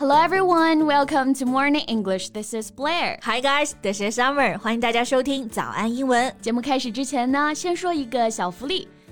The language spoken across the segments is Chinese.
Hello everyone, welcome to Morning English. This is Blair. Hi guys, this is Summer. 欢迎大家收听早安英文。节目开始之前呢，先说一个小福利。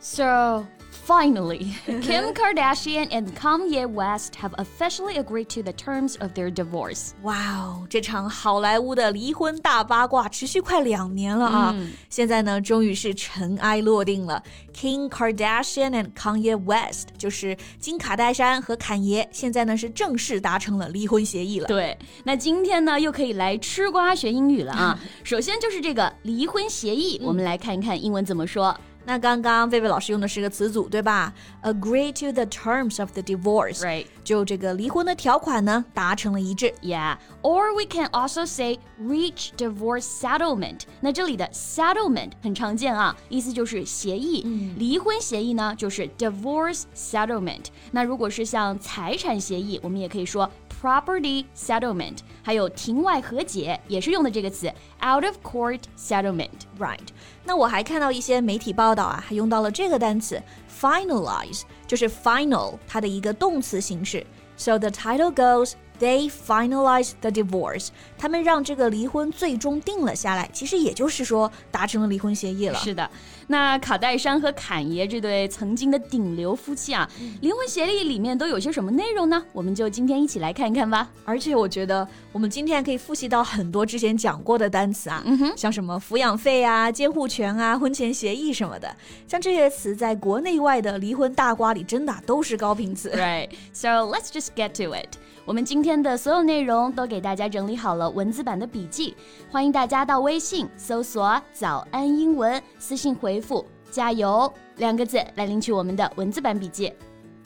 ！So finally, Kim Kardashian and Kanye West have officially agreed to the terms of their divorce. 哇哦，这场好莱坞的离婚大八卦持续快两年了啊！嗯、现在呢，终于是尘埃落定了。Kim Kardashian and Kanye West 就是金卡戴珊和坎爷，现在呢是正式达成了离婚协议了。对，那今天呢又可以来吃瓜学英语了啊！首先就是这个离婚协议，我们来看一看英文怎么说。 那刚刚贝贝老师用的是个词组，对吧？Agree to the terms of the divorce，Right. 就这个离婚的条款呢达成了一致。Yeah, or we can also say reach divorce settlement. 那这里的 settlement 很常见啊，意思就是协议。离婚协议呢就是 divorce settlement。那如果是像财产协议，我们也可以说 property settlement。还有庭外和解也是用的这个词 out of court settlement。 Right，那我还看到一些媒体报道啊，还用到了这个单词 finalize，就是 final 它的一个动词形式。So the title goes. They finalized the divorce. 他们让这个离婚最终定了下来，其实也就是说达成了离婚协议了。是的，那卡戴珊和坎爷这对曾经的顶流夫妻啊，离婚协议里面都有些什么内容呢？我们就今天一起来看一看吧。而且我觉得我们今天还可以复习到很多之前讲过的单词啊，像什么抚养费啊、监护权啊、婚前协议什么的，像这些词在国内外的离婚大瓜里真的都是高频词。Right, so let's just get to it. 我们今天的所有内容都给大家整理好了文字版的笔记，欢迎大家到微信搜索“早安英文”，私信回复“加油”两个字来领取我们的文字版笔记。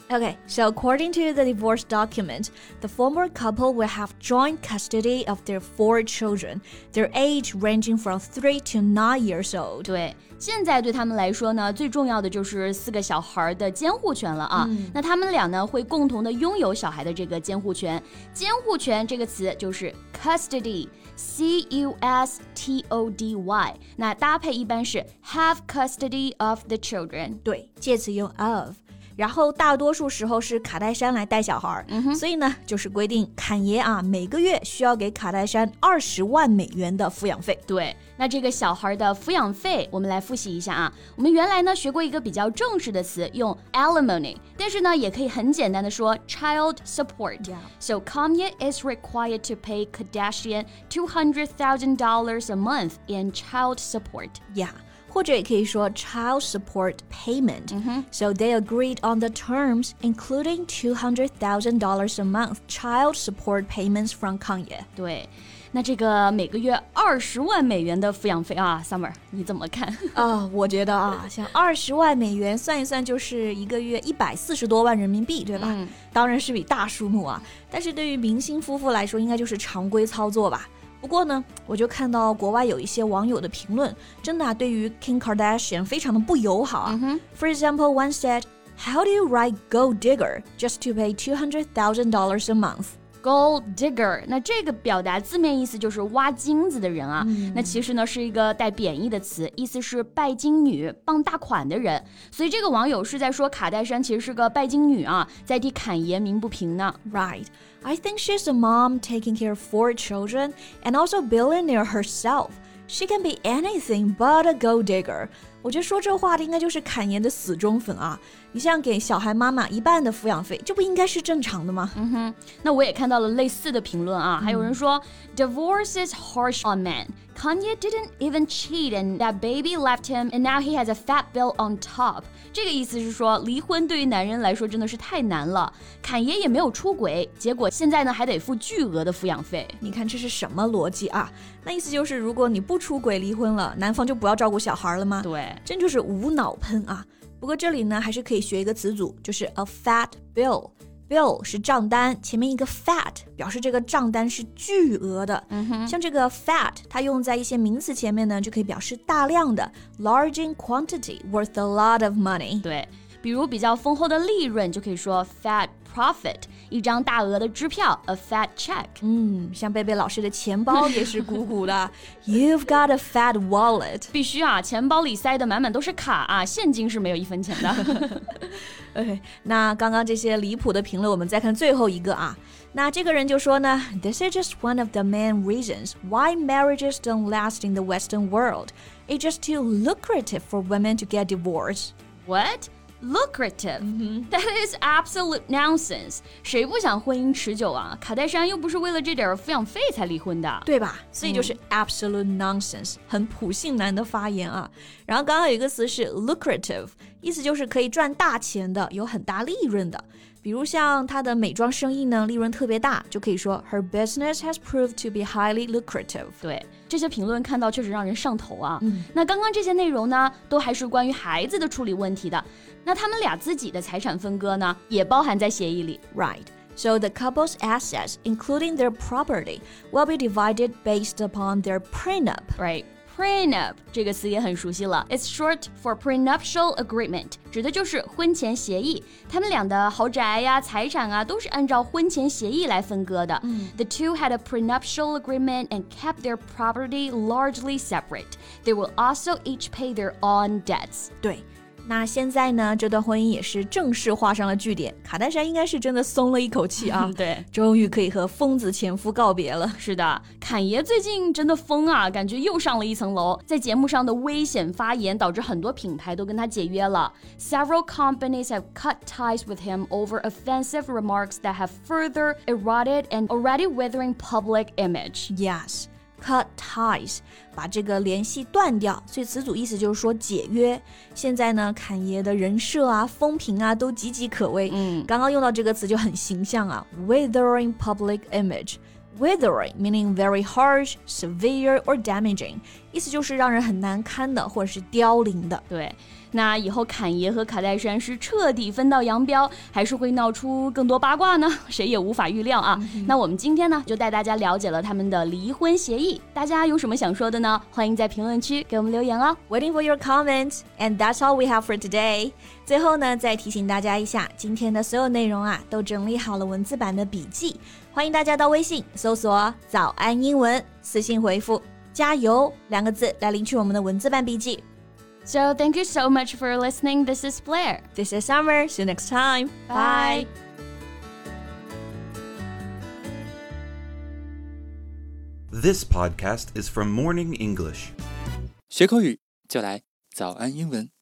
Okay, so according to the divorce document, the former couple will have joint custody of their four children, their age ranging from three to nine years old. 对，现在对他们来说呢，最重要的就是四个小孩的监护权了啊。那他们俩呢，会共同的拥有小孩的这个监护权。监护权这个词就是 custody，c u s t o d y，那搭配一般是 have custody of the children。对，介词用 of。 然后大多数时候是卡戴珊来带小孩儿，所以呢，就是规定坎爷啊每个月需要给卡戴珊二十万美元的抚养费。对，那这个小孩的抚养费，我们来复习一下啊。我们原来呢学过一个比较正式的词，用 alimony，但是呢也可以很简单的说 child support。Yeah. So Kanye is required to pay Kardashian two hundred thousand dollars a month in child support. Yeah，或者也可以说 child support payment。So they agreed on the terms, including two hundred thousand dollars a month child support payments from Kanye. 对，那这个每个月二十万美元的抚养费啊，Summer 你怎么看？啊、我觉得啊，像二十万美元算一算，就是一个月一百四十多万人民币，对吧？当然是笔大数目啊。但是对于明星夫妇来说，应该就是常规操作吧。不过呢，我就看到国外有一些网友的评论，真的、啊、对于 Kim Kardashian 非常的不友好啊。For example, one said, "How do you write gold digger just to pay two hundred thousand dollars a month?" Gold digger，那这个表达字面意思就是挖金子的人啊。那其实呢是一个带贬义的词，意思是拜金女、傍大款的人。所以这个网友是在说卡戴珊其实是个拜金女啊，在替侃爷鸣不平呢。Right. I think she's a mom taking care of four children and also billionaire herself. She can be anything but a gold digger. 我觉得说这话的应该就是侃爷的死忠粉啊！你像给小孩妈妈一半的抚养费，这不应该是正常的吗？嗯哼那我也看到了类似的评论啊，还有人说、divorce is harsh on men. Kanye didn't even cheat and that baby left him and now he has a fat bill on top. 这个意思是说，离婚对于男人来说真的是太难了。侃爷也没有出轨，结果现在呢还得付巨额的抚养费。你看这是什么逻辑啊？那意思就是，如果你不出轨离婚了，男方就不要照顾小孩了吗？对，真就是无脑喷啊！不过这里呢，还是可以学一个词组，就是 a fat bill。Bill 是账单，前面一个 fat 表示这个账单是巨额的。嗯哼，像这个 fat，它用在一些名词前面呢，就可以表示大量的，large in quantity, worth a lot of money。对，比如比较丰厚的利润，就可以说 fat profit，一张大额的支票，a fat check。嗯，像贝贝老师的钱包也是鼓鼓的，You've got a fat wallet。必须啊，钱包里塞的满满都是卡啊，现金是没有一分钱的。OK，那刚刚这些离谱的评论，我们再看最后一个啊。那这个人就说呢，This is just one of the main reasons why marriages don't last in the Western world. It's just too lucrative for women to get divorced. What? Lucrative. That is absolute nonsense. 谁不想婚姻持久啊？卡戴珊又不是为了这点抚养费才离婚的，对吧？所以就是 absolute nonsense，、很普信男的发言啊。然后刚刚有一个词是 lucrative，意思就是可以赚大钱的，有很大利润的。比如像她的美妆生意呢，利润特别大，就可以说 her business has proved to be highly lucrative。对，这些评论看到确实让人上头啊。嗯、那刚刚这些内容呢，都还是关于孩子的处理问题的。那他们俩自己的财产分割呢，也包含在协议里。 Right. So the couple's assets, including their property, will be divided based upon their prenup. Right. Prenup 这个词也很熟悉了，It's short for prenuptial agreement，指的就是婚前协议。他们俩的豪宅呀、财产啊，都是按照婚前协议来分割的。The two had a prenuptial agreement and kept their property largely separate. They will also each pay their own debts. 对。 那现在呢？这段婚姻也是正式画上了句点。卡戴珊应该是真的松了一口气啊！对，终于可以和疯子前夫告别了。是的，侃爷最近真的疯啊，感觉又上了一层楼。在节目上的危险发言导致很多品牌都跟他解约了。Several companies have cut ties with him over offensive remarks that have further eroded an already withering public image. Yes. Cut ties，把这个联系断掉，所以词组意思就是说解约。现在呢，侃爷的人设啊、风评啊都岌岌可危。嗯，刚刚用到这个词就很形象啊，withering public image。Withering meaning very harsh, severe or damaging，意思就是让人很难堪的或者是凋零的。对，那以后侃爷和卡戴珊是彻底分道扬镳，还是会闹出更多八卦呢？谁也无法预料啊。那我们今天呢，就带大家了解了他们的离婚协议。大家有什么想说的呢？欢迎在评论区给我们留言哦。Waiting for your comments, and that's all we have for today. 最后呢，再提醒大家一下，今天的所有内容啊，都整理好了文字版的笔记，欢迎大家到微信搜索“早安英文”，私信回复“加油”两个字来领取我们的文字版笔记。 So thank you so much for listening. This is Blair. This is Summer. See you next time. Bye. This podcast is from Morning English. 学口语就来早安英文。